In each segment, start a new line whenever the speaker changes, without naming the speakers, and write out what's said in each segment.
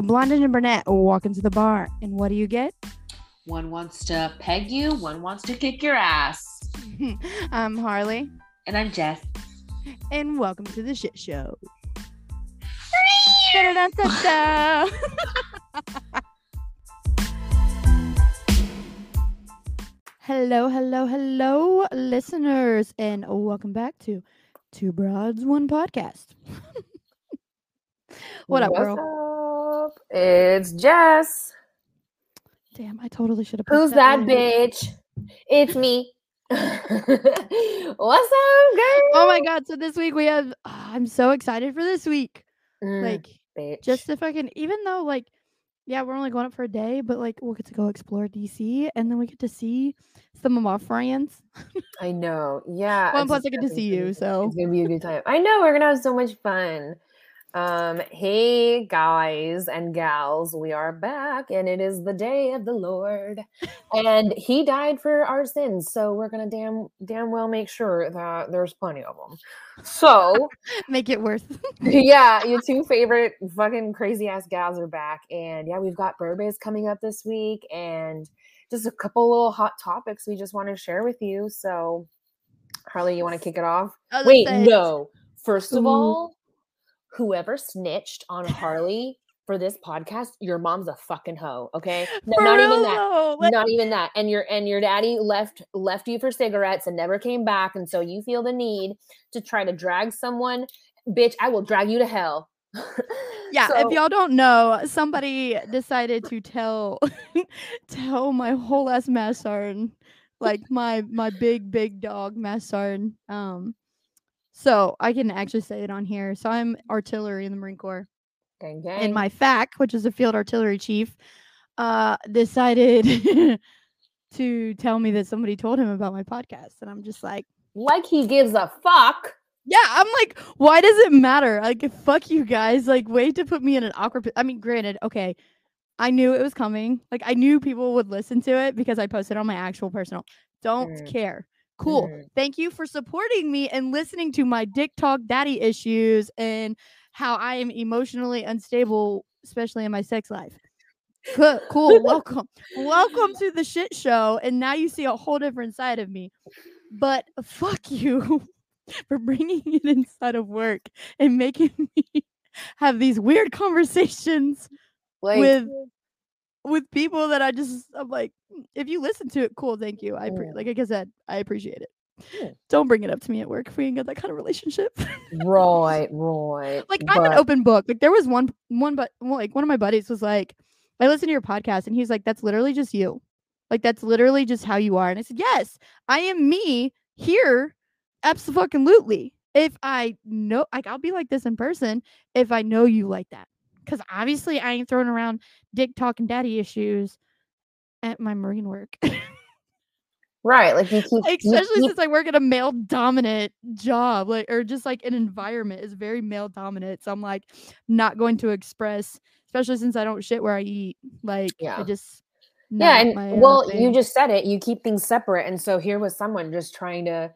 A blonde and a brunette walk into the bar, and what do you get?
One wants to peg you, one wants to kick your ass.
I'm Harley,
And I'm Jess.
and welcome to the shit show. Hello, hello, hello, listeners, and welcome back to Two Broads One Podcast. what up, girl?
Up? It's Jess.
Damn, I totally should have.
Who's that bitch? It's me. What's up, girl?
Oh my god! So this week we have. ah, I'm so excited for this week.
Mm,
Like,
bitch.
just if I can, even though like, yeah, we're only going up for a day, but like we'll get to go explore DC, and then we get to see some of my friends.
I know. Yeah.
Well, plus I get to see you, so
it's gonna be a good time. I know we're gonna have so much fun. Um, hey guys and gals, we are back, and it is the day of the Lord, and He died for our sins. So we're gonna damn damn well make sure that there's plenty of them. So
make it worth.
yeah, your two favorite fucking crazy ass gals are back. And yeah, we've got Burbays coming up this week and just a couple little hot topics we just want to share with you. So, Harley, you want to kick it off? Wait, no. First of all, whoever snitched on Harley for this podcast, your mom's a fucking hoe, okay? No, not
real
even that not even that and your and your daddy left left you for cigarettes and never came back and so you feel the need to try to drag someone bitch i will drag you to hell
yeah,
So-
if y'all don't know, somebody decided to tell tell my whole ass Massarn, like my my big big dog Massarn. Um, so I can actually say it on here. So I'm artillery in the Marine Corps.
gang,
and my FAC, which is a field artillery chief, uh, decided to tell me that somebody told him about my podcast, and I'm just like,
like he gives a fuck
yeah, I'm like, why does it matter? Like, fuck you guys. Like, way to put me in an awkward. I mean, granted, okay, I knew it was coming. Like, I knew people would listen to it because I posted on my actual personal. Don't
Mm.
care. Cool.
Mm.
Thank you for supporting me and listening to my dick talk daddy issues and how I am emotionally unstable, especially in my sex life. Cool. cool. Welcome. Welcome to the shit show. And now you see a whole different side of me. But fuck you for bringing it inside of work and making me have these weird conversations
like
with with people that I just I'm like, "Mm, if you listen to it, cool, thank you. I appre-
Yeah.
like I said, I appreciate it.
Yeah.
Don't bring it up to me at work if we ain't got that kind of relationship.
right right
like I'm an open book. Like there was one one but well, like one of my buddies was like, I listened to your podcast and he's like, that's literally just you. Like that's literally just how you are. And I said, yes, I am me here. Absolutely. If I know, like I'll be like this in person if I know you like that. Because obviously I ain't throwing around dick talking daddy issues at my marine work.
right like you keep
especially
keep-
since I work at a male dominant job, like or just like an environment is very male dominant. So I'm like not going to express, especially since I don't shit where I eat. Like
yeah.
I just
yeah and well you just said it you keep things separate and so here was someone just trying to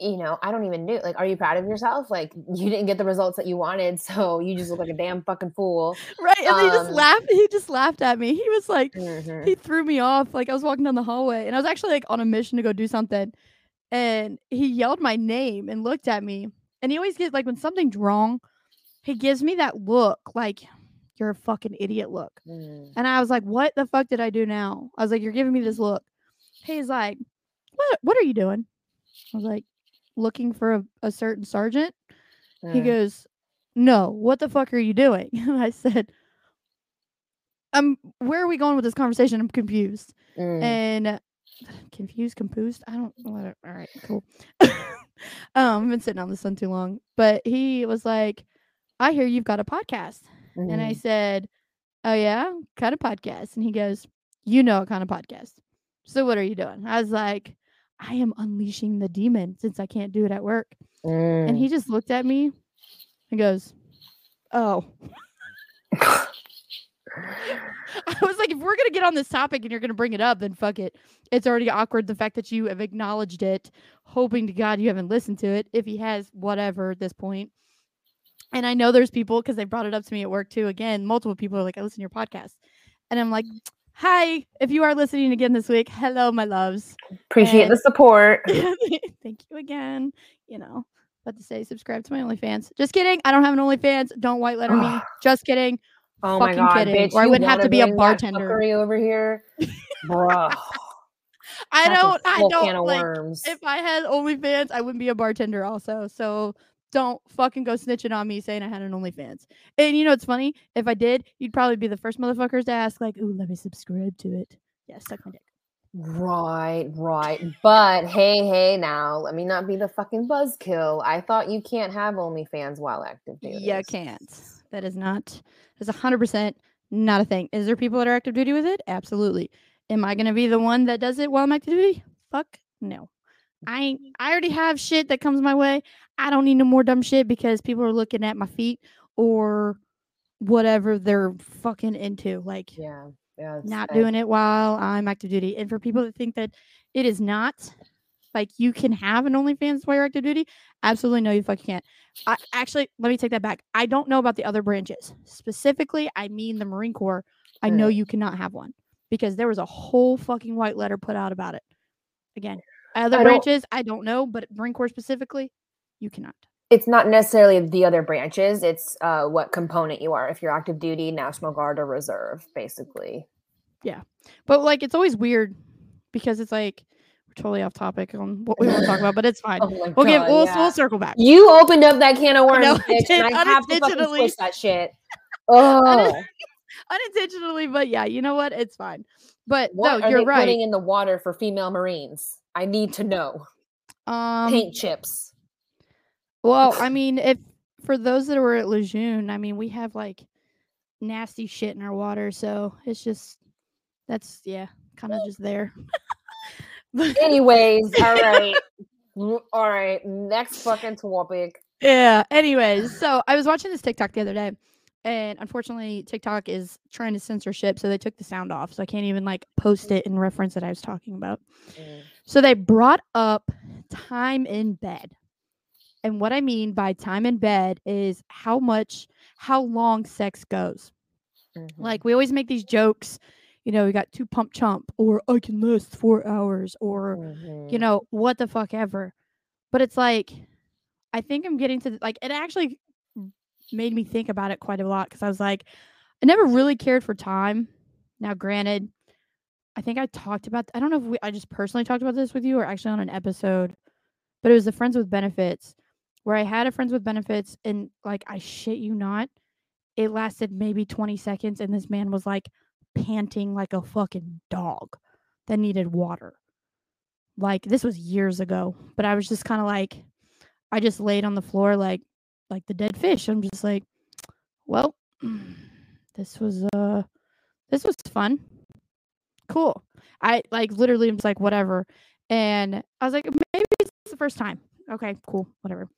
you know i don't even know like are you proud of yourself like you didn't get the results that you wanted so you just look like a damn fucking fool
right, and he just
um,
laughed. He just laughed at me. He was like,
Mhm.
he threw me off. Like I was walking down the hallway, and I was actually like on a mission to go do something, and he yelled my name and looked at me. And he always gets like when something's wrong, he gives me that look, like you're a fucking idiot look.
Mm.
And I was like, what the fuck did I do now? I was like, you're giving me this look. He's like, what, what are you doing? I was like, looking for a, a certain sergeant. He
Mm.
goes, no, what the fuck are you doing? And I said, I'm where are we going with this conversation? I'm confused.
Mm.
And uh, confused, composed. I don't know. what- All right, cool. um, I've been sitting on this one too long. But he was like, I hear you've got a podcast. And I
Mhm.
said, Oh, yeah? Kind of podcast. And he goes, You know what kind of podcast. So what are you doing? I was like, I am unleashing the demon since I can't do it at work. And
Mm.
he just looked at me and goes, Oh. I was like, if we're gonna get on this topic and you're gonna bring it up, then fuck it. It's already awkward the fact that you have acknowledged it, hoping to God you haven't listened to it. If he has, whatever at this point. And I know there's people because they brought it up to me at work too. Again, multiple people are like, I listen to your podcast. And I'm like, hi, if you are listening again this week, hello, my loves.
Appreciate
And-
the support.
Thank you again. You know, about to say subscribe to my OnlyFans. Just kidding. I don't have an OnlyFans. Don't white letter me. Just kidding.
Oh my
Fucking
god,
kidding.
bitch!
Or I wouldn't have
wanna
be a bartender.
over here, bro.
I don't. I don't like.
worms.
If I had OnlyFans, I wouldn't be a bartender. Also, so don't fucking go snitching on me saying I had an OnlyFans. And you know it's funny? If I did, you'd probably be the first motherfuckers to ask, like, "Ooh, let me subscribe to it." Yeah, suck my dick.
Right, right. But hey, hey, now let me not be the fucking buzzkill. I thought you can't have OnlyFans while active duty.
You can't. That is not. That's hundred percent not a thing. Is there people that are active duty with it? Absolutely. Am I gonna be the one that does it while I'm active duty? Fuck no. I ain't. I already have shit that comes my way. I don't need no more dumb shit because people are looking at my feet or whatever they're fucking into. Like
Yeah, yeah.
not
I-
doing it while I'm active duty. And for people that think that it is not, like you can have an OnlyFans while you're active duty, absolutely no, you fucking can't. I actually let me take that back. I don't know about the other branches. Specifically, I mean the Marine Corps. I know you cannot have one because there was a whole fucking white letter put out about it. Again, other
I don't-
branches, I don't know, but Marine Corps specifically, you cannot.
It's not necessarily the other branches. It's uh, what component you are. If you're active duty, National Guard, or Reserve, basically.
Yeah, but like, it's always weird because it's like we're totally off topic on what we want to talk about, but it's fine.
Oh
We'll give we'll,
yeah.
we'll circle back.
You opened up that can of worms,
know I
bitch,
did,
and I have to fucking switch that shit. Oh,
unintentionally, but yeah, you know what? It's fine. But
what
no, you're right.
putting in the water for female Marines? I need to know.
Um,
Paint chips.
well, I mean, if for those that were at Lejeune, I mean, we have like nasty shit in our water, so it's just that's yeah, kind of just there.
Anyways, all right. Mm, All right. Next fucking topic.
yeah. Anyways, so I was watching this TikTok the other day, and unfortunately, TikTok is trying to censorship, so they took the sound off, so I can't even like post it and reference that I was talking about.
Mm,
So they brought up time in bed. And what I mean by time in bed is how much, how long sex goes.
mhm.
Like we always make these jokes, you know, we got two pump chump, or I can last four hours, or, you
Mhm.
know, what the fuck ever. But it's like, I think I'm getting to the, like, it actually made me think about it quite a lot because I was like, I never really cared for time. Now, granted, I think I talked about, I don't know if we, I just personally talked about this with you or actually on an episode, but it was the Friends with Benefits where I had a Friends with Benefits and like, I shit you not, it lasted maybe 20 seconds and this man was like panting like a fucking dog that needed water. Like this was years ago, but I was just kind of like, I just laid on the floor like, like the dead fish. I'm just like, well, this was uh, this was fun, cool. I like literally just like whatever, and I was like, maybe it's the first time. Okay, cool, whatever.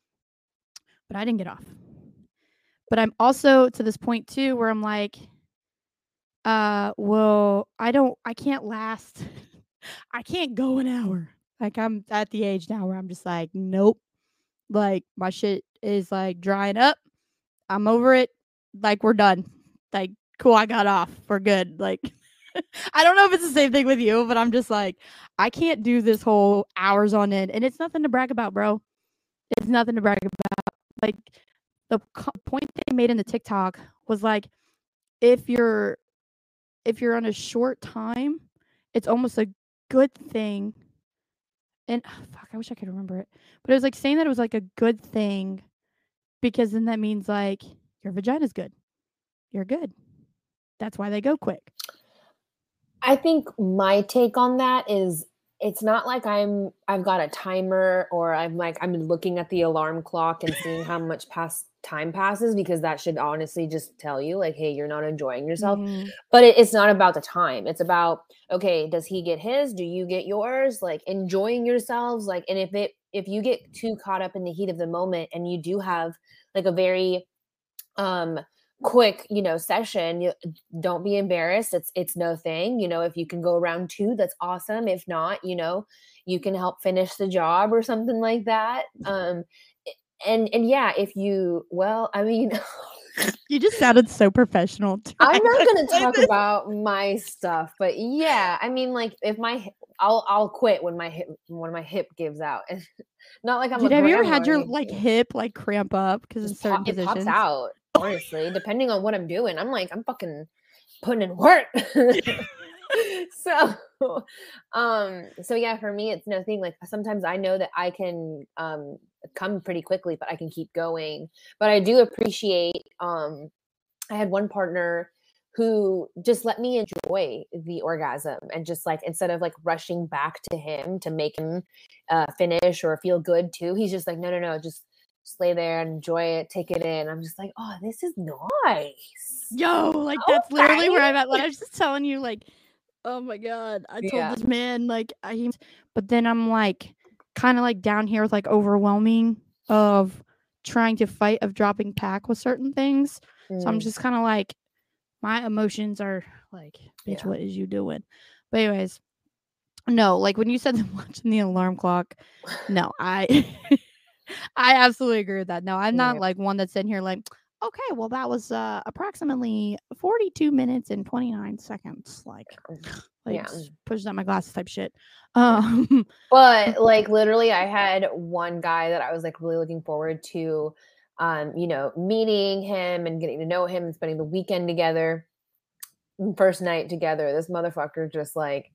But I didn't get off. But I'm also to this point too where I'm like, uh, well, I don't, I can't last. I can't go an hour. Like I'm at the age now where I'm just like, nope. Like my shit is like drying up. I'm over it. Like we're done. Like cool, I got off. We're good. Like I don't know if it's the same thing with you, but I'm just like, I can't do this whole hours on end, and it's nothing to brag about, bro. It's nothing to brag about. Like the co- point they made in the TikTok was like, if you're if you're on a short time, it's almost a good thing. And ah, fuck, I wish I could remember it, but it was like saying that it was like a good thing because then that means like your vagina's good. You're good. That's why they go quick.
I think my take on that is it's not like I'm I've got a timer or I'm like I'm looking at the alarm clock and seeing how much past time passes because that should honestly just tell you like hey you're not enjoying yourself.
Mhm.
but it, it's not about the time. It's about okay does he get his? Do you get yours? Like enjoying yourselves. Like and if it if you get too caught up in the heat of the moment and you do have like a very um quick you know session you don't be embarrassed it's it's no thing you know if you can go around two that's awesome if not you know you can help finish the job or something like that um and and yeah, if you well, I mean,
You just sounded so professional.
I'm not gonna talk about my stuff, but yeah, I mean, like if my I'll I'll quit when my hip when my hip gives out. Not like I'm.
Dude, have you ever had your like hip like cramp up because in
Just
certain
pop- it pops out? Honestly, depending on what I'm doing, I'm like I'm fucking putting in work. so, um, so yeah, for me, it's nothing. Like sometimes I know that I can um come pretty quickly, but I can keep going. But I do appreciate. Um, I had one partner who just let me enjoy the orgasm and just like instead of like rushing back to him to make him uh, finish or feel good too, he's just like, no, no, no, just just lay there and enjoy it, take it in. I'm just like, oh, this is nice.
Yo, like that's literally where I'm at. Like I was just telling you, like, oh my god, I told
Yeah.
this man like I, but then I'm like, kind of like down here with like overwhelming of trying to fight of dropping pack with certain things. So I'm
Mm,
just kind of like, my emotions are like, bitch,
Yeah.
what is you doing? But anyways, no, like when you said watching the alarm clock, no, I, I absolutely agree with that. No, I'm not
Yeah.
like one that's in here like, okay, well that was uh approximately 42 minutes and 29 seconds, like, like
Yeah.
pushes out my glasses type shit. Um,
but like literally i had one guy that i was like really looking forward to um you know meeting him and getting to know him and spending the weekend together first night together this motherfucker just like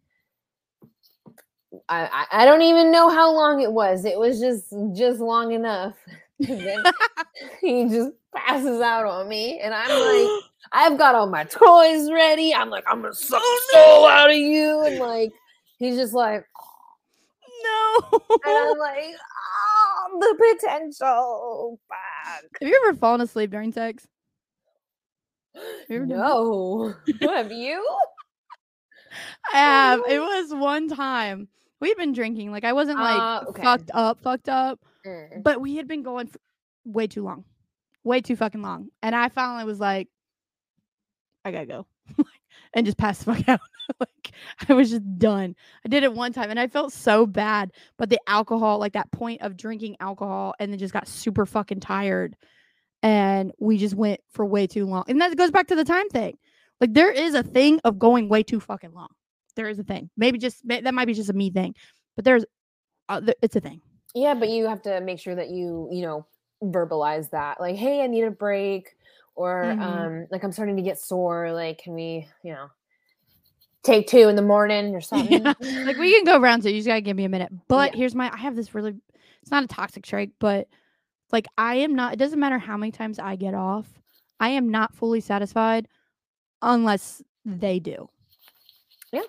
I, I don't even know how long it was. It was just just long enough. He just passes out on me, and I'm like, I've got all my toys ready. I'm like, I'm gonna suck oh, the soul out of you, and like, he's just like,
no.
and I'm like, oh, the potential. Fuck.
Have you ever fallen asleep during sex?
No, have you?
I have. It
oh.
was one time. We'd been drinking. Like I wasn't like
Ah, okay.
fucked up, fucked up,
Mm.
but we had been going for way too long, way too fucking long. And I finally was like, I gotta go, and just passed the fuck out. like I was just done. I did it one time, and I felt so bad. But the alcohol, like that point of drinking alcohol, and then just got super fucking tired, and we just went for way too long. And that goes back to the time thing. Like there is a thing of going way too fucking long. There is a thing. Maybe just that might be just a me thing, but there's uh, it's a thing.
Yeah, but you have to make sure that you, you know, verbalize that. Like, hey, I need a break, or
Mhm.
um, like I'm starting to get sore. Like, can we, you know, take two in the morning or something?
Yeah, like we can go around two. You just gotta give me a minute. But
Yeah.
here's my I have this really it's not a toxic trait, but like I am not it doesn't matter how many times I get off. I am not fully satisfied unless they do.
Yeah.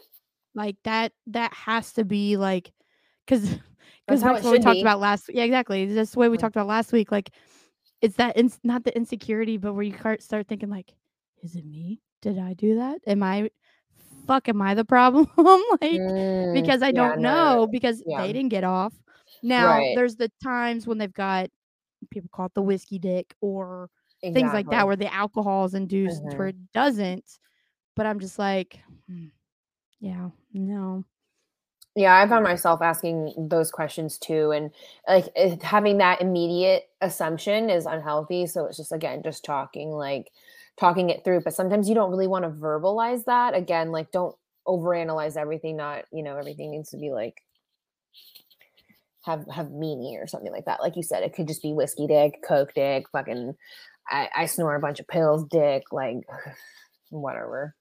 Like that that has to be like
That's
cuz
how
that's what we talked
be.
about last yeah, exactly. That's the way we
Mm.
talked about last week like it's that ins- not the insecurity but where you start thinking like is it me? Did I do that? Am I fuck am I the problem? like
Mm,
because I don't
no, no,
know because
yeah.
they didn't get off. Now
Right.
there's the times when they've got people call it the whiskey dick or things like that where the alcohol is induced
Mhm.
where it doesn't. But I'm just like, "Hmm, yeah, no.
Yeah, I found myself asking those questions too, and like it, having that immediate assumption is unhealthy. So it's just again, just talking, like talking it through. But sometimes you don't really want to verbalize that. Again, like don't overanalyze everything. Not you know everything needs to be like have have meaning or something like that. Like you said, it could just be whiskey dick, coke dick, fucking. I, I snore a bunch of pills, dick, like whatever.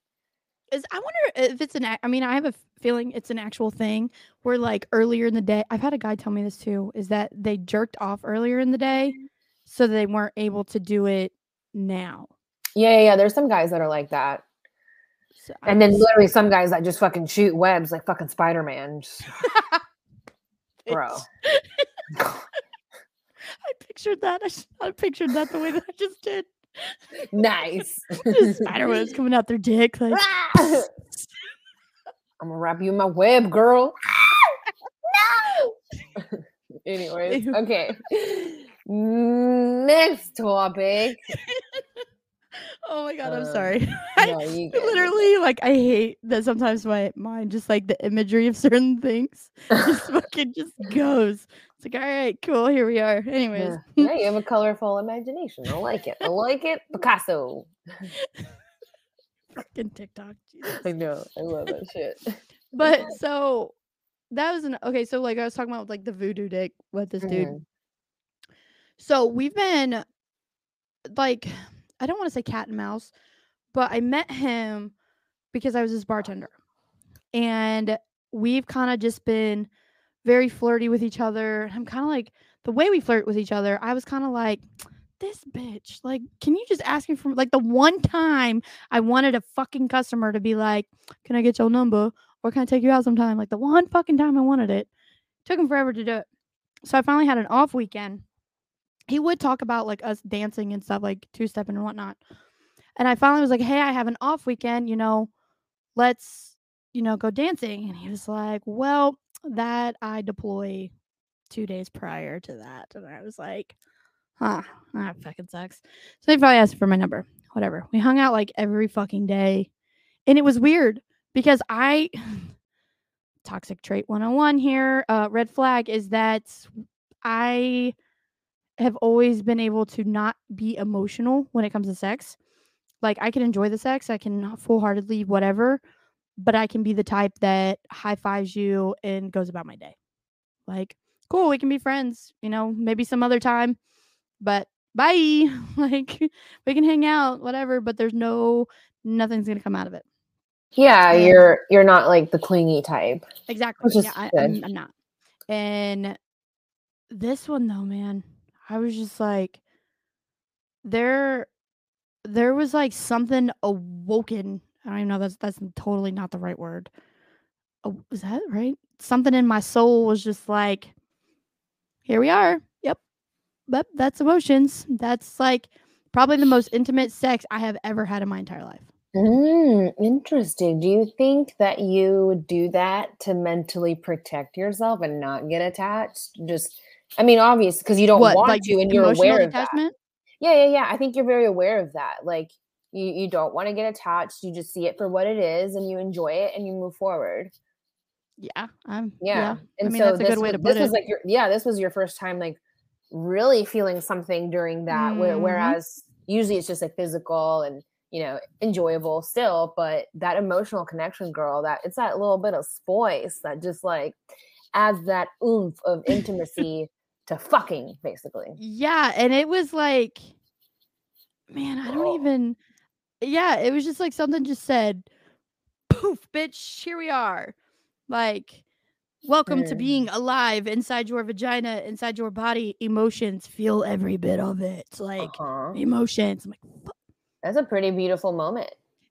Is I wonder if it's an I mean, I have a feeling it's an actual thing where like earlier in the day, I've had a guy tell me this too, is that they jerked off earlier in the day mm. so they weren't able to do it now.
Yeah, yeah, yeah. There's some guys that are like that.
So
And then literally some guys that just fucking shoot webs like fucking Spider Man. Bro.
I pictured that. I, I pictured that the way that I just did.
Nice.
Spider webs coming out their dick. Like,
I'm gonna wrap you in my web, girl. no. Anyways, okay. Next topic.
Oh my god, I'm
Um,
sorry. I
No,
literally like I hate that sometimes my mind just like the imagery of certain things just fucking just goes. It's like, all right, cool, here we are. Anyways.
Yeah. yeah, you have a colorful imagination. I like it. I like it. Picasso.
fucking TikTok. Jesus.
I know. I love that shit.
But so that was an okay. So like I was talking about like the voodoo dick with this dude.
Mhm.
So we've been like I don't want to say cat and mouse, but I met him because I was his bartender. And we've kind of just been very flirty with each other. I'm kind of like the way we flirt with each other, I was kind of like this bitch. Like, can you just ask me for like the one time I wanted a fucking customer to be like, "Can I get your number or can I take you out sometime?" Like the one fucking time I wanted it. Took him forever to do it. So I finally had an off weekend he would talk about like us dancing and stuff like two stepping and whatnot. And I finally was like, Hey, I have an off weekend, you know, let's, you know, go dancing. And he was like, Well, that I deploy two days prior to that. And I was like, Huh, that fucking sucks. So he probably asked for my number. Whatever. We hung out like every fucking day. And it was weird because I toxic trait 101 here, uh, red flag is that I have always been able to not be emotional when it comes to sex. Like I can enjoy the sex, I can full heartedly whatever, but I can be the type that high fives you and goes about my day. Like, cool, we can be friends, you know, maybe some other time, but bye. like we can hang out, whatever, but there's no nothing's gonna come out of it.
Yeah, you're you're not like the clingy type.
Exactly. Yeah, I. I'm, I'm not. And this one though, man, I was just like, there, there was like something awoken. I don't even know. That's that's totally not the right word. Oh, is that right? Something in my soul was just like, here we are. Yep. But that's emotions. That's like probably the most intimate sex I have ever had in my entire life.
Mm, interesting. Do you think that you do that to mentally protect yourself and not get attached? Just, I mean, obvious because you don't
what
want
like
to, and you're aware of that. Yeah, yeah, yeah. I think you're very aware of that. Like, you you don't want to get attached. You just see it for what it is, and you enjoy it, and you move forward.
Yeah, I'm.
Yeah.
Yeah,
And
I mean
so
that's a
this
good way
wa-
to
this
put
was like your yeah, this was your first time like really feeling something during that. where
Mhm.
Whereas usually it's just like physical and you know enjoyable still, but that emotional connection, girl, that it's that little bit of spice that just like adds that oomph of intimacy to fucking basically.
Yeah, and it was like, man, I don't
Oh.
even. Yeah, it was just like something just said, "Poof, bitch, here we are." Like, welcome to
Mm.
being alive inside your vagina, inside your body. Emotions, feel every bit of it. Like
Uh-huh.
emotions. I'm like, "Fuck."
That's a pretty beautiful moment.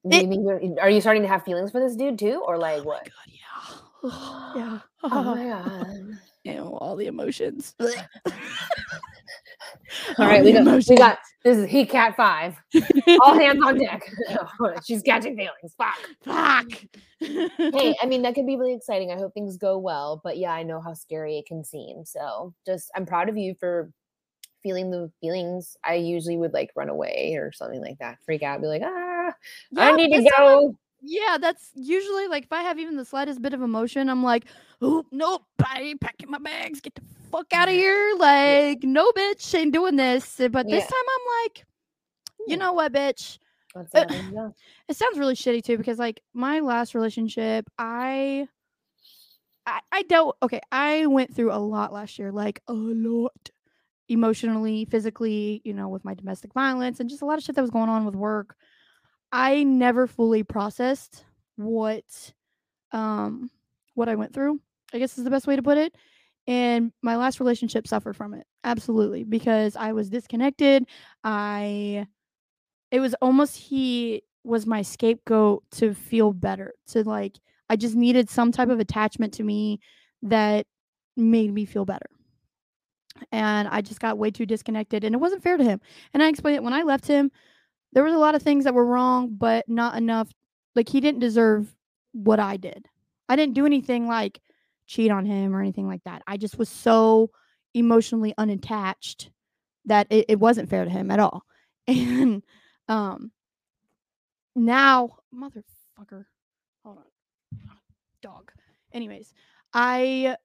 Do
It-
you you're, are you starting to have feelings for this dude too, or like
oh
what?
god, yeah, yeah,
Oh my god.
You know, all the emotions.
All right, we got, we got this is Heat Cat Five. All hands on deck. She's catching feelings. Fuck.
Fuck.
Hey, I mean that could be really exciting. I hope things go well, but yeah, I know how scary it can seem. So just I'm proud of you for feeling the feelings. I usually would like run away or something like that, freak out, be like, ah, I need to
this time I'm-
go.
Yeah, that's usually like if I have even the slightest bit of emotion, I'm like, oh nope, I ain't packing my bags, get the fuck out of here. Like, no bitch, ain't doing this. Uh, But this
Yeah.
time I'm like, you
Yeah.
know what, bitch?
Let's see how things go.
It sounds really shitty too, because like my last relationship, I I, I dealt okay, I went through a lot last year, like a lot. Emotionally, physically, you know, with my domestic violence and just a lot of shit that was going on with work. I never fully processed what um what I went through. I guess is the best way to put it. And my last relationship suffered from it. Absolutely, because I was disconnected. I it was almost he was my scapegoat to feel better. To like I just needed some type of attachment to me that made me feel better. And I just got way too disconnected and it wasn't fair to him. And I explained it when I left him, there was a lot of things that were wrong, but not enough. Like he didn't deserve what I did. I didn't do anything like cheat on him or anything like that. I just was so emotionally unattached that it, it wasn't fair to him at all. And um now, motherfucker. Hold on. Dog. Anyways, I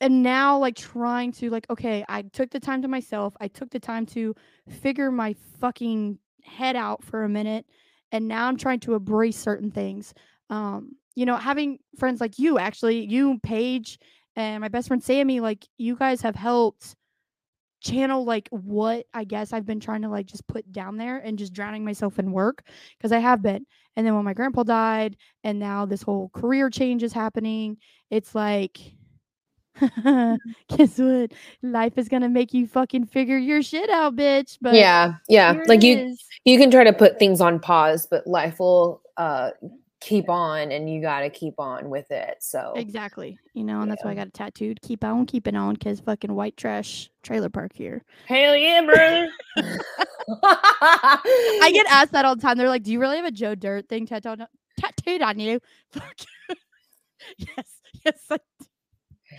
am now like trying to like okay, I took the time to myself. I took the time to figure my fucking head out for a minute and now I'm trying to embrace certain things. Um, you know, having friends like you actually, you Paige and my best friend Sammy, like you guys have helped channel like what I guess I've been trying to like just put down there and just drowning myself in work because I have been. And then when my grandpa died and now this whole career change is happening, it's like guess what? Life is gonna make you fucking figure your shit out, bitch. But
yeah, yeah. Like you
is.
you can try to put things on pause, but life will uh keep on and you got to keep on with it. So
Exactly. You know, and that's why I got it tattooed. Keep on keeping on because fucking white trash trailer park here.
hell yeah, brother.
I
I
get asked that all the time. They're like, Do you really have a Joe Dirt thing tattooed on, tattooed on you? Fuck. yes. Yes. I do.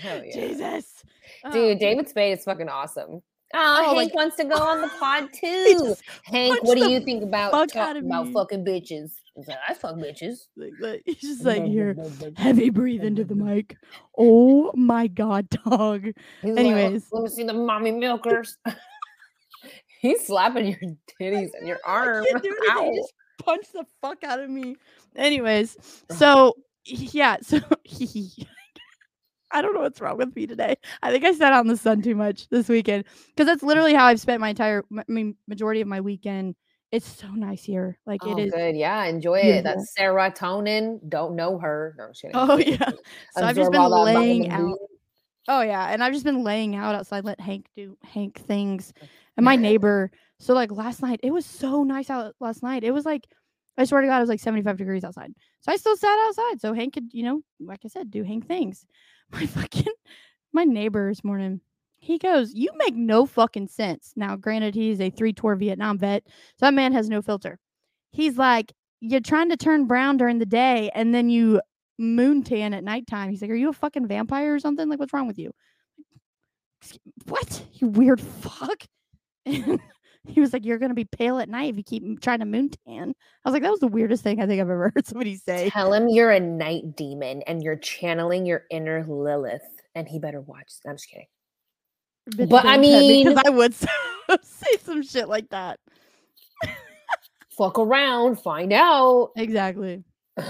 Hell yeah.
Jesus. Oh,
Dude, David Spade is fucking awesome. Oh,
Oh my
Hank wants to go on the pod too. Hank, what do you think about
fuck
talk, about
me.
fucking bitches? He's like, I fuck bitches.
like, like, he's just like here. Heavy breathe into the mic. Oh my god, dog.
He's like, oh,
Anyways.
let me see the mommy milkers. He's slapping your titties and your arm.
I can't do anything. He
Ow.
just punched the fuck out of me. Anyways, so yeah, so I don't know what's wrong with me today. I think I sat out in the sun too much this weekend because that's literally how I've spent my entire, I mean, majority of my weekend. It's so nice here. Like
Oh,
it is.
good. Yeah, enjoy it. That's serotonin. Don't know her. No, just.
Oh yeah. So I've just been laying out. Oh yeah, and I've just been laying out outside, let Hank do Hank things, and my neighbor. So like last night, it was so nice out last night. It was like, I swear to God, it was like seventy five degrees outside. So I still sat outside, so Hank could, you know, like I said, do Hank things. My fucking, my neighbor this morning, he goes, "You make no fucking sense." Now, granted, he's a three tour Vietnam vet, so that man has no filter. He's like, "You're trying to turn brown during the day, and then you moon tan at nighttime. He's like, Are you a fucking vampire or something? Like, what's wrong with you? What? You weird fuck. He was like, You're gonna be pale at night if you keep trying to moon tan. I was like, That was the weirdest thing I think I've ever heard somebody say.
Tell him you're a night demon and you're channeling your inner Lilith, and he better watch. I'm just kidding.
Bitch,
but I
don't tempt me, 'cause
mean-
I would say some shit like that.
Fuck around, find out.
Exactly.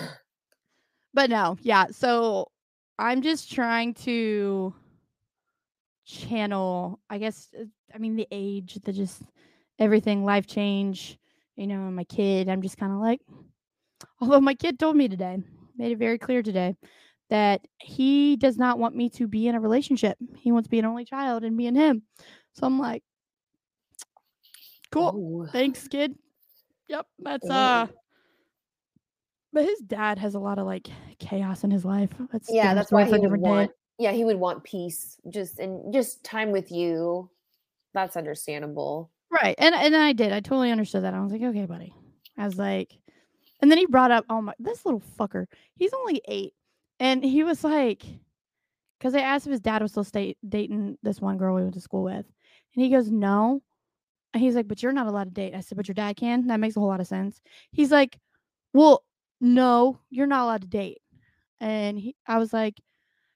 But no, yeah. So I'm just trying to channel, I guess, uh, I mean, the age, the just everything, life change, you know, my kid. I'm just kind of like, although my kid told me today, made it very clear today that he does not want me to be in a relationship. He wants to be an only child and me and him. So I'm like, cool.
Oh,
Thanks, kid. Yep, that's
Ooh.
uh. But his dad has a lot of like chaos in his life. That's
yeah, that's why he would
different day.
want. Yeah, he would want peace, just and just time with you. That's understandable.
Right, and and I did. I totally understood that. I was like, okay, buddy. I was like, and then he brought up, oh my, this little fucker. He's only eight, and he was like, because I asked if his dad was still dating this one girl we went to school with, and he goes, no. And he's like, but you're not allowed to date. I said, but your dad can. That makes a whole lot of sense. He's like, well, no, you're not allowed to date. And he, I was like,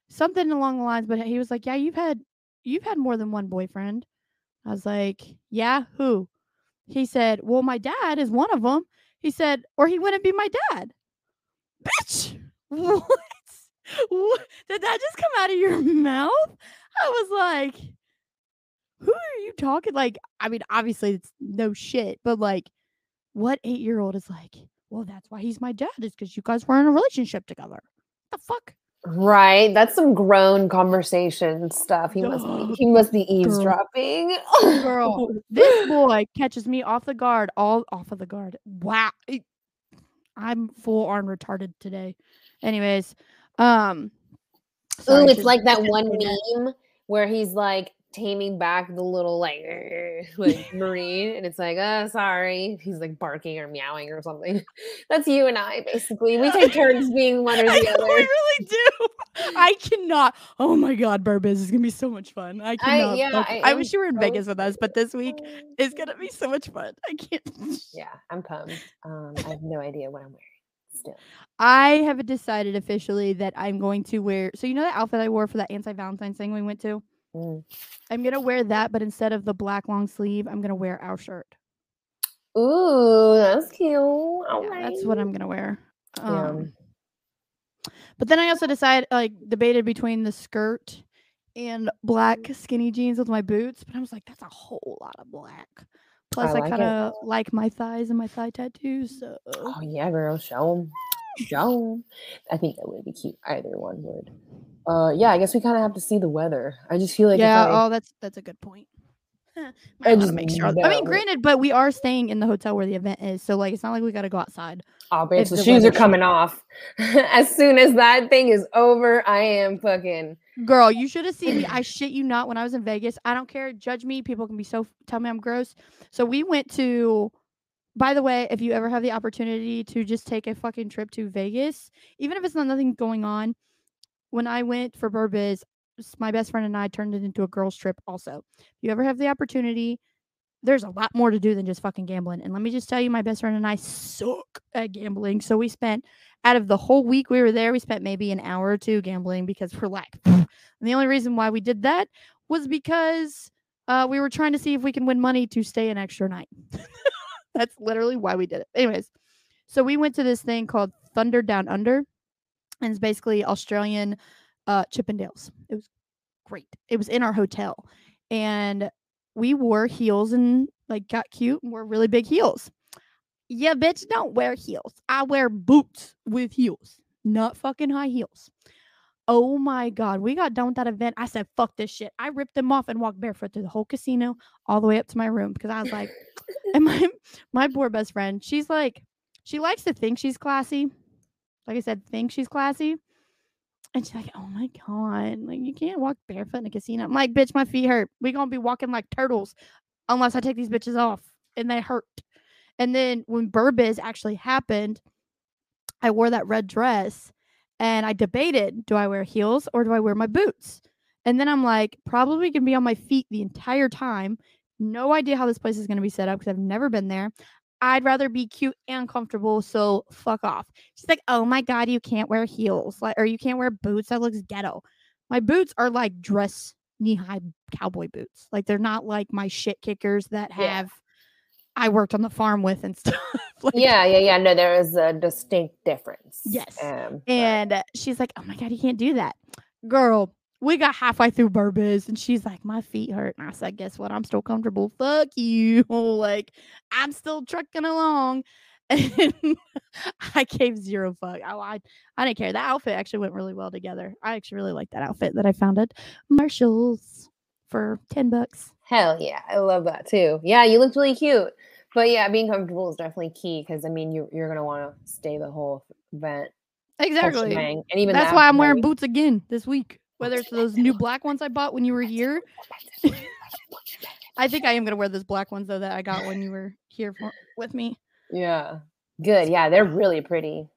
something along the lines, but he was like, yeah, you've had, you've had more than one boyfriend. I was like, yeah, who? He said, well, my dad is one of them. He said, or he wouldn't be my dad. Bitch, what? what? Did that just come out of your mouth? I was like, who are you talking? Like, I mean, obviously it's no shit, but like, what eight year old is like, well, that's why he's my dad, is because you guys were in a relationship together. The fuck?
Right, that's some grown conversation stuff. He must be, he must be eavesdropping.
Girl, this boy catches me off the guard, all off of the guard. Wow. I'm full on retarded today. Anyways, um
Ooh, it's like that one meme where he's like taming back the little like like marine, and it's like, uh, sorry, he's like barking or meowing or something. That's you and I basically. We take turns being one or the
I know,
other.
we really do. I cannot. Oh my god, Burbiz is gonna be so much fun. I cannot.
yeah,
fuck-
I
I, wish you were in
so
Vegas with us, but this week is gonna be so much fun. I can't.
Yeah, I'm pumped. Um, I have no idea what I'm wearing. Still,
I have decided officially that I'm going to wear. So you know that outfit I wore for that anti Valentine's thing we went to.
Mm.
I'm gonna wear that, but instead of the black long sleeve, I'm gonna wear our shirt.
ooh, that's cute.
Yeah,
right.
That's what I'm gonna wear.
Yeah.
Um, But then I also decided, like, debated between the skirt and black skinny jeans with my boots. But I was like, that's a whole lot of black. Plus, I,
like it.
kind of like my thighs and my thigh tattoos. So
Oh yeah, girl, show 'em. Show 'em. I think that would be cute. Either one would. Uh, yeah, I guess we kind of have to see the weather. I just feel like
yeah.
I-
Oh, that's that's a good point.
I just
make sure. I mean, granted, but we are staying in the hotel where the event is, so like, it's not like we got to go outside.
oh, bitch, the
the
shoes are coming off. as soon as that thing is over, I am fucking.
Girl, you should have seen me. I shit you not. When I was in Vegas, I don't care. Judge me. People can be so tell me I'm gross. So we went to. By the way, if you ever have the opportunity to just take a fucking trip to Vegas, even if it's not nothing going on, when I went for Burbiz, my best friend and I turned it into a girls trip. Also, if you ever have the opportunity, there's a lot more to do than just fucking gambling. And let me just tell you, my best friend and I suck at gambling. So we spent out of the whole week we were there, we spent maybe an hour or two gambling because we're like, and the only reason why we did that was because uh, we were trying to see if we can win money to stay an extra night. That's literally why we did it. Anyways, so we went to this thing called Thunder Down Under, and it's basically Australian uh, Chippendales. It was great. It was in our hotel, and we wore heels and like got cute and wore really big heels. Yeah, bitch, don't wear heels. I wear boots with heels, not fucking high heels. Oh my god, we got done with that event. I said, "Fuck this shit." I ripped them off and walked barefoot through the whole casino, all the way up to my room because I was like, and my my poor best friend, she's like, she likes to think she's classy. Like I said, think she's classy. And she's like, "Oh my god, like you can't walk barefoot in a casino." I'm like, "Bitch, my feet hurt. We gonna be walking like turtles unless I take these bitches off, and they hurt." And then when Burbiz actually happened, I wore that red dress, and I debated: do I wear heels or do I wear my boots? And then I'm like, probably gonna be on my feet the entire time. No idea how this place is gonna be set up because I've never been there. I'd rather be cute and comfortable, so fuck off. She's like, "Oh my god, you can't wear heels, like, or you can't wear boots. That looks ghetto." My boots are like dress knee-high cowboy boots. Like they're not like my shit kickers that
Yeah.
have I worked on the farm with and stuff. like,
Yeah, yeah, yeah. No, there is a distinct difference.
Yes.
Um,
And uh, she's like, "Oh my god, you can't do that, girl." We got halfway through Burbiz, and she's like, "My feet hurt." And I said, "Guess what? I'm still comfortable. Fuck you. like, I'm still trucking along." And I gave zero fuck. I, I I didn't care. That outfit actually went really well together. I actually really like that outfit that I found at Marshalls for ten bucks.
Hell yeah, I love that too. Yeah, you looked really cute. But yeah, being comfortable is definitely key because I mean, you you're gonna want to stay the whole event.
Exactly.
And even
That's
the
why I'm wearing boots again this week. Whether it's those new black ones I bought when you were here. I think I am gonna wear those black ones though that I got when you were here for, with me.
Yeah, good. Yeah, they're really pretty.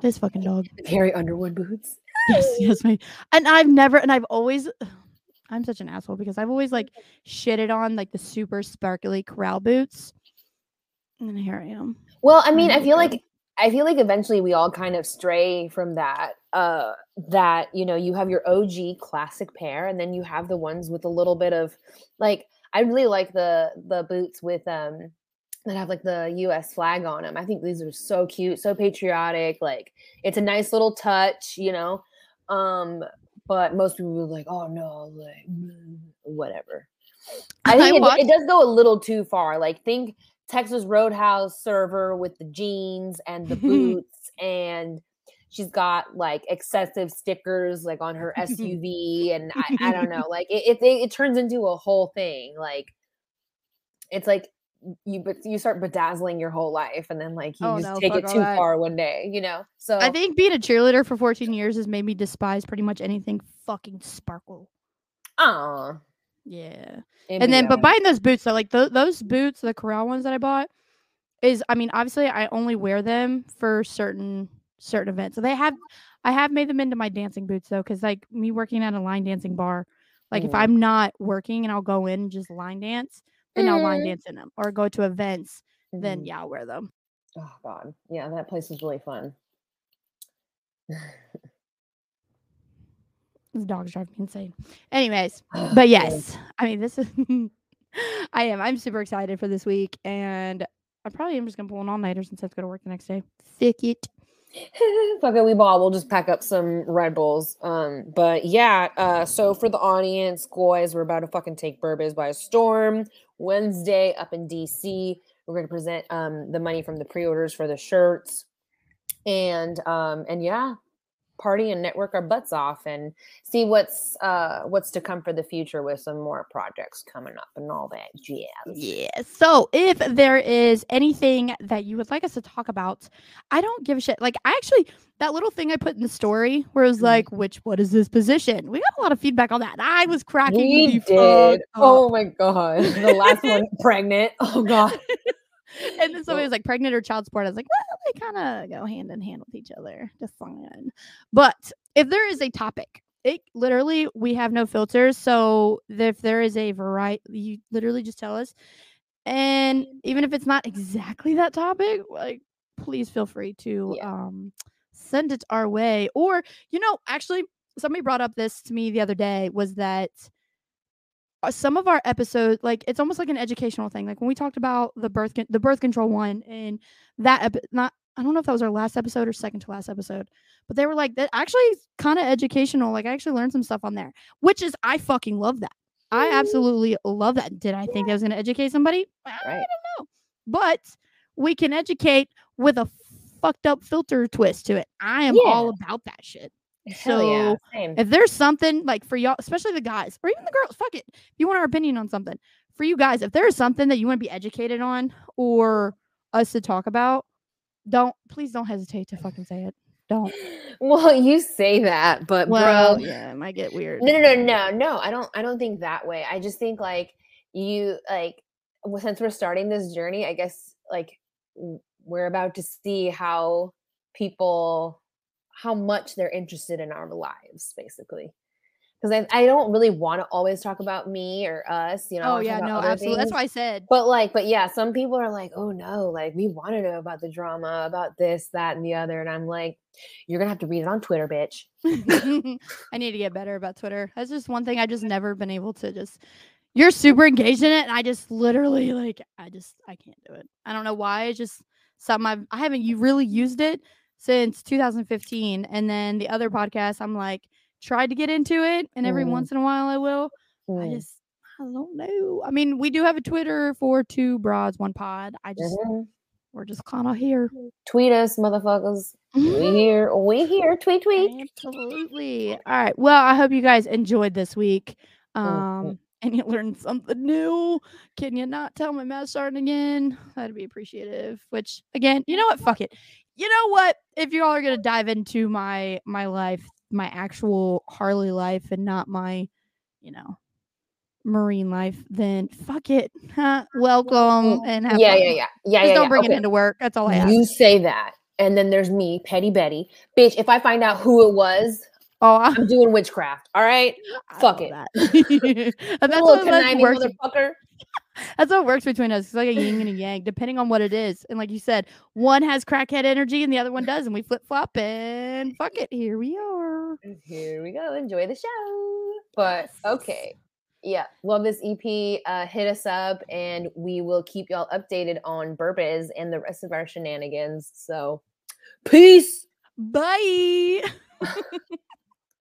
This fucking dog.
Carrie Underwood boots.
Yes, yes, me. And I've never, and I've always, I'm such an asshole because I've always like shitted on like the super sparkly corral boots. And here I am.
Well, I mean, I feel like I feel like eventually we all kind of stray from that. Uh, that you know, you have your OG classic pair, and then you have the ones with a little bit of like. I really like the the boots with um that have like the U.S. flag on them. I think these are so cute, so patriotic. Like it's a nice little touch, you know. Um, but most people are like, oh no, like mm, whatever. I
I
think it,
watched-
it does go a little too far. Like think Texas Roadhouse server with the jeans and the boots, and she's got like excessive stickers like on her SUV, and I, I don't know, like it, it it turns into a whole thing. Like it's like you but you start bedazzling your whole life, and then like you
Oh,
just
no,
take it too
that.
far one day, you know. So
I think being a cheerleader for 14 years has made me despise pretty much anything fucking sparkle.
Aw.
Yeah.
and
And then, but buying those boots, so like th- those boots, the corral ones that I bought, is I mean, obviously, I only wear them for certain certain events. So they have, I have made them into my dancing boots though, because like me working at a line dancing bar, like if
Mhm.
I'm not working and I'll go in and just line dance, then I'll line
Mhm.
dance in them, or go to events, then
Mhm.
yeah, I'll wear them.
Oh God, yeah, that place is really fun.
Dogs drive me insane. Anyways, but yes, I mean, this is. I am. I'm super excited for this week, and I probably am just gonna pull an all nighter since I have to go to work the next day. Sick it.
Fuck it, we ball. We'll just pack up some Red Bulls. Um, but yeah, uh, so for the audience, guys, we're about to fucking take Burbiz by a storm. Wednesday up in DC. We're gonna present um the money from the pre-orders for the shirts. And um, and yeah, party and network our butts off and see what's uh what's to come for the future with some more projects coming up and all that jazz.
Yeah. So if there is anything that you would like us to talk about, I don't give a shit. Like I actually that little thing I put in the story where it was
Mhm.
like, which what is this position? We got a lot of feedback on that. I was cracking
We did.
up.
Oh my god. The last one pregnant. Oh god.
and then somebody
Well-
was like pregnant or child support. I was like, well, they kind of go hand in hand with each other. Just fine. But if there is a topic, it literally we have no filters. So if there is a variety, you literally just tell us. And even if it's not exactly that topic, like please feel free to
Yeah.
um send it our way. Or, you know, actually somebody brought up this to me the other day was that some of our episodes like it's almost like an educational thing. Like when we talked about the birth con- the birth control one and that epi- not i don't know if that was our last episode or second to last episode but they were like that actually kind of educational. Like i actually learned some stuff on there which is i fucking love that. I
Mhm.
absolutely love that. Did i think i was going to educate somebody? I don't know. But we can educate with a fucked up filter twist to it. I am all about that shit
Hell yeah.
So,
Same.
if there's something like for y'all, especially the guys or even the girls, fuck it. If you want our opinion on something, for you guys, if there's something that you want to be educated on or us to talk about, don't please don't hesitate to fucking say it. Don't.
Well, you say that, but
Well,
bro,
yeah, it might get weird.
no, no, no, no, no. I don't. I don't think that way. I just think like you like well, since we're starting this journey. I guess like we're about to see how people how much they're interested in our lives, basically. Because I, I don't really want to always talk about me or us. You know.
Oh yeah, no, absolutely. That's
things.
why I said.
But like, but yeah, some people are like, oh no, like we want to know about the drama, about this, that, and the other. And I'm like, you're gonna have to read it on Twitter, bitch.
I need to get better about Twitter. That's just one thing I just never been able to just you're super engaged in it and I just literally like I just I can't do it. I don't know why. It's just something I've I haven't you really used it since 2015. And then the other podcast, I'm like tried to get into it and every
Mhm.
once in a while I will. I
Mm,
just I don't know. I mean, we do have a Twitter for two broads, one pod. I just
mhm.
we're just kind of here.
Tweet us, motherfuckers. We here, we here. Tweet, tweet.
Absolutely. All right. Well, I hope you guys enjoyed this week.
Mm,
Um, and you learned something new. Can you not tell my math starting again? That'd be appreciative. Which again, you know what? Fuck it. You know what? If you all are gonna dive into my my life, my actual Harley life, and not my, you know, marine life, then fuck it. Huh? Welcome and have
Yeah,
fun.
yeah, yeah, yeah,
Just
yeah.
don't
yeah.
bring
okay.
it into work. That's all I ask.
You say that, and then there's me, Petty Betty, bitch. If I find out who it was,
oh, I,
I'm doing witchcraft. All right,
I
fuck it.
that. and that's
little
what like,
conniving motherfucker.
That's what works between us. It's like a yin and a yang, depending on what it is. And like you said, one has crackhead energy and the other one does, and we flip flop and fuck it. Here we are.
Here we go. Enjoy the show. But okay. Yeah. Love this EP. Uh, hit us up and we will keep y'all updated on Burbiz and the rest of our shenanigans. So peace.
Bye.